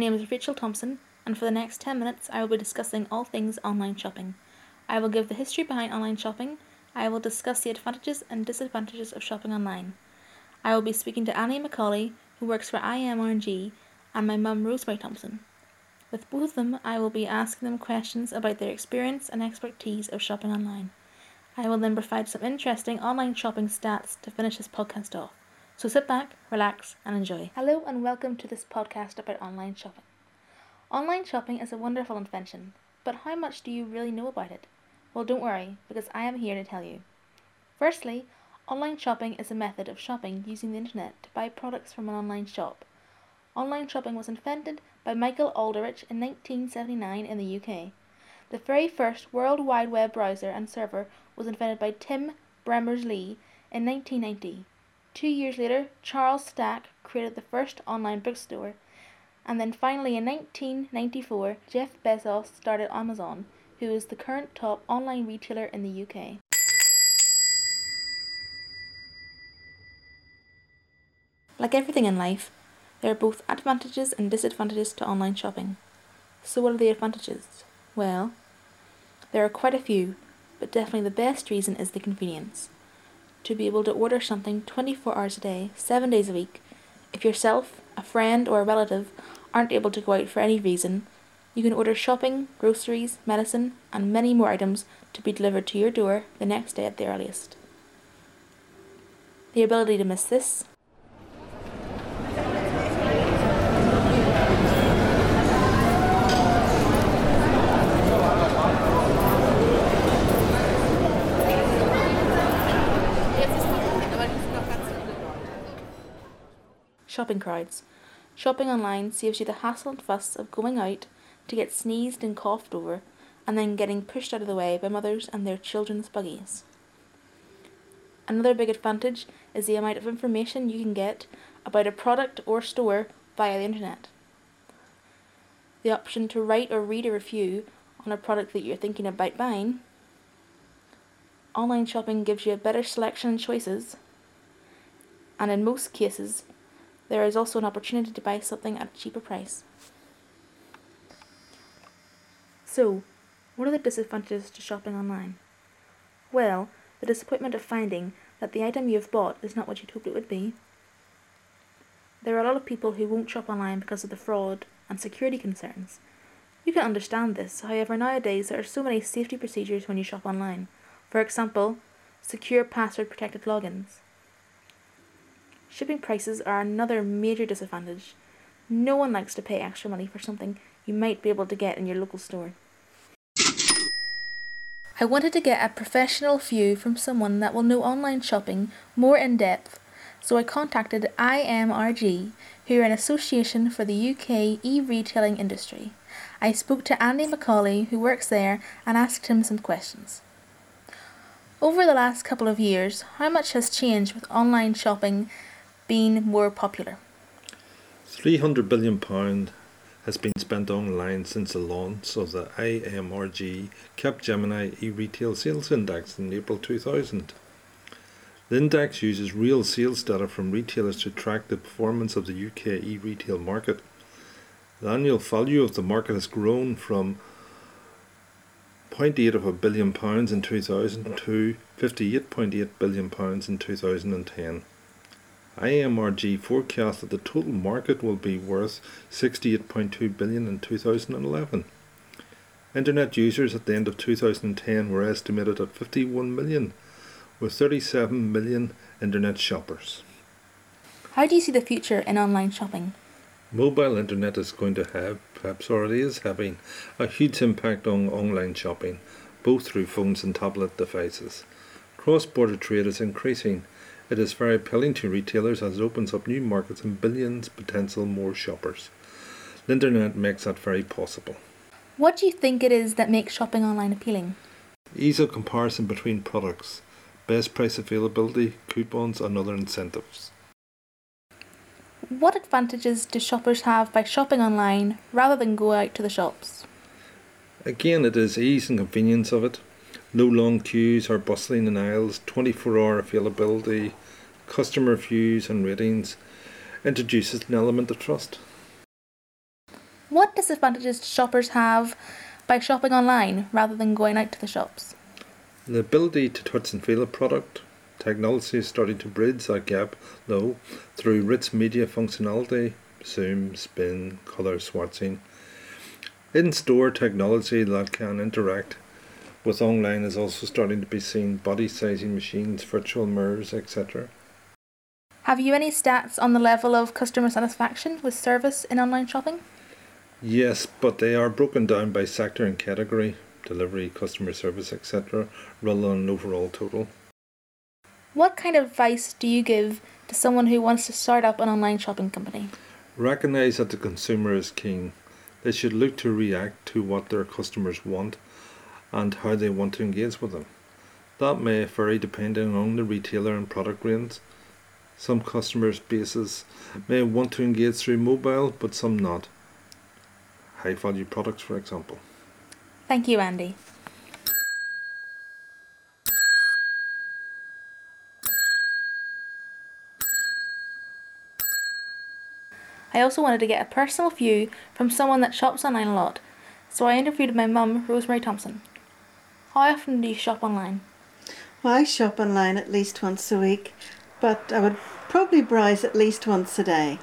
name is Rachel Thompson, and for the next 10 minutes, I will be discussing all things online shopping. I will give the history behind online shopping, I will discuss the advantages and disadvantages of shopping online. I will be speaking to Andy Macaulay, who works for IMRG, and my mum, Rosemary Thompson. With both of them, I will be asking them questions about their experience and expertise of shopping online. I will then provide some interesting online shopping stats to finish this podcast off. So sit back, relax, and enjoy. Hello, and welcome to this podcast about online shopping. Online shopping is a wonderful invention, but how much do you really know about it? Well, don't worry, because I am here to tell you. Firstly, online shopping is a method of shopping using the internet to buy products from an online shop. Online shopping was invented by Michael Aldrich in 1979 in the UK. The very first World Wide Web browser and server was invented by Tim Berners-Lee in 1990. Two years later, Charles Stack created the first online bookstore. And then finally in 1994, Jeff Bezos started Amazon, who is the current top online retailer in the UK. Like everything in life, there are both advantages and disadvantages to online shopping. So, what are the advantages? Well, there are quite a few, but definitely the best reason is the convenience. To be able to order something 24 hours a day, 7 days a week, if yourself, a friend, or a relative aren't able to go out for any reason, you can order shopping, groceries, medicine, and many more items to be delivered to your door the next day at the earliest. The ability to miss this Shopping crowds. Shopping online saves you the hassle and fuss of going out to get sneezed and coughed over and then getting pushed out of the way by mothers and their children's buggies. Another big advantage is the amount of information you can get about a product or store via the internet. The option to write or read a review on a product that you're thinking about buying. Online shopping gives you a better selection and choices, and in most cases, there is also an opportunity to buy something at a cheaper price. So, what are the disadvantages to shopping online? Well, the disappointment of finding that the item you have bought is not what you'd hoped it would be. There are a lot of people who won't shop online because of the fraud and security concerns. You can understand this, however, nowadays there are so many safety procedures when you shop online. For example, secure password protected logins. Shipping prices are another major disadvantage. No one likes to pay extra money for something you might be able to get in your local store. I wanted to get a professional view from someone that will know online shopping more in depth, so I contacted IMRG, who are an association for the UK e retailing industry. I spoke to Andy Macaulay, who works there, and asked him some questions. Over the last couple of years, how much has changed with online shopping been more popular? £300 billion has been spent online since the launch of the IMRG Capgemini e-retail sales index in April 2000. The index uses real sales data from retailers to track the performance of the UK e-retail market. The annual value of the market has grown from 0.8 of a billion pounds in 2000 to 58.8 billion pounds in 2010. IMRG forecast that the total market will be worth 68.2 billion in 2011. Internet users at the end of 2010 were estimated at 51 million, with 37 million internet shoppers. How do you see the future in online shopping? Mobile internet is going to have, perhaps already is having, a huge impact on online shopping, both through phones and tablet devices. Cross border trade is increasing it is very appealing to retailers as it opens up new markets and billions potential more shoppers. The internet makes that very possible. What do you think it is that makes shopping online appealing? Ease of comparison between products, best price availability, coupons, and other incentives. What advantages do shoppers have by shopping online rather than go out to the shops? Again, it is ease and convenience of it. No long queues or bustling in aisles, 24 hour availability, customer reviews and ratings introduces an element of trust. What disadvantages do shoppers have by shopping online rather than going out to the shops? The ability to touch and feel a product. Technology is starting to bridge that gap, though, through rich media functionality, zoom, spin, colour swatching. In store technology that can interact with online is also starting to be seen body sizing machines, virtual mirrors, etc. Have you any stats on the level of customer satisfaction with service in online shopping? Yes, but they are broken down by sector and category, delivery, customer service, etc., rather than an overall total. What kind of advice do you give to someone who wants to start up an online shopping company? Recognise that the consumer is king. They should look to react to what their customers want and how they want to engage with them. That may vary depending on the retailer and product range. Some customers' bases may want to engage through mobile, but some not high value products, for example. Thank you, Andy. I also wanted to get a personal view from someone that shops online a lot, so I interviewed my mum, Rosemary Thompson. How often do you shop online? Well, I shop online at least once a week, but I would probably browse at least once a day.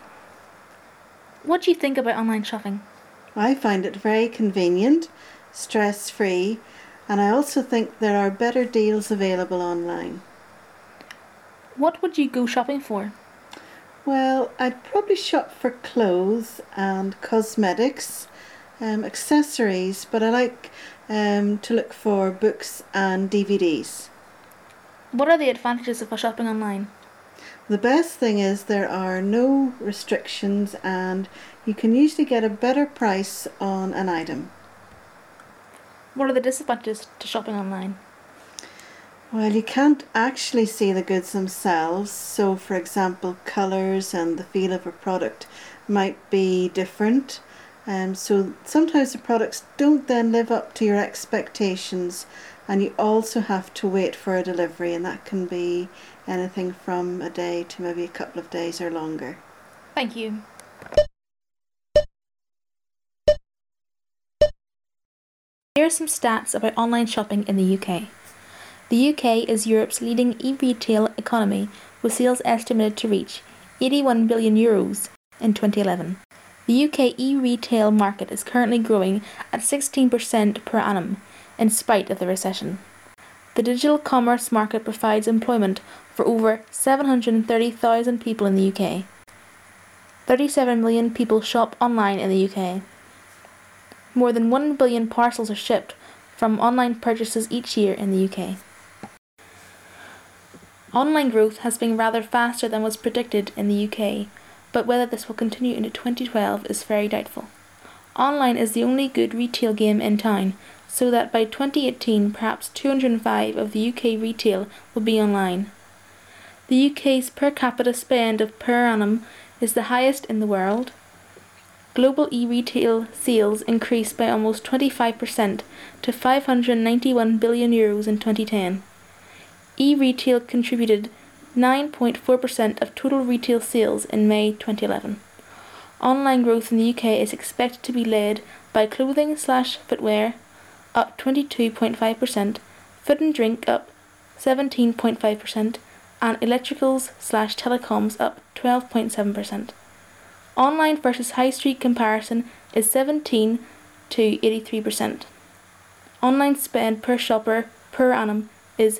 What do you think about online shopping? I find it very convenient, stress free, and I also think there are better deals available online. What would you go shopping for? Well, I'd probably shop for clothes and cosmetics, um, accessories, but I like um, to look for books and DVDs. What are the advantages of shopping online? The best thing is there are no restrictions and you can usually get a better price on an item. What are the disadvantages to shopping online? Well, you can't actually see the goods themselves. So, for example, colours and the feel of a product might be different. Um, so, sometimes the products don't then live up to your expectations, and you also have to wait for a delivery, and that can be anything from a day to maybe a couple of days or longer. Thank you. Here are some stats about online shopping in the UK. The UK is Europe's leading e-retail economy with sales estimated to reach 81 billion euros in 2011. The UK e-retail market is currently growing at 16% per annum in spite of the recession. The digital commerce market provides employment for over 730,000 people in the UK. 37 million people shop online in the UK. More than 1 billion parcels are shipped from online purchases each year in the UK. Online growth has been rather faster than was predicted in the UK, but whether this will continue into 2012 is very doubtful. Online is the only good retail game in town, so that by 2018 perhaps 205 of the UK retail will be online. The UK's per capita spend of per annum is the highest in the world. Global e-retail sales increased by almost 25% to 591 billion euros in 2010. E-retail contributed 9.4% of total retail sales in May 2011. Online growth in the UK is expected to be led by clothing slash footwear, up 22.5%, food and drink up 17.5%, and electricals slash telecoms up 12.7%. Online versus high street comparison is 17 to 83%. Online spend per shopper per annum is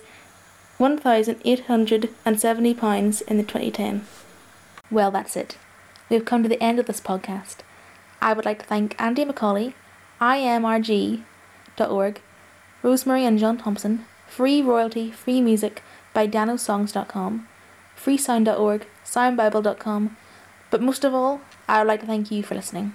£1,870 in the 2010. Well, that's it. We've come to the end of this podcast. I would like to thank Andy Macaulay, imrg.org, Rosemary and John Thompson, free royalty, free music by danosongs.com, freesound.org, soundbible.com, but most of all, I would like to thank you for listening.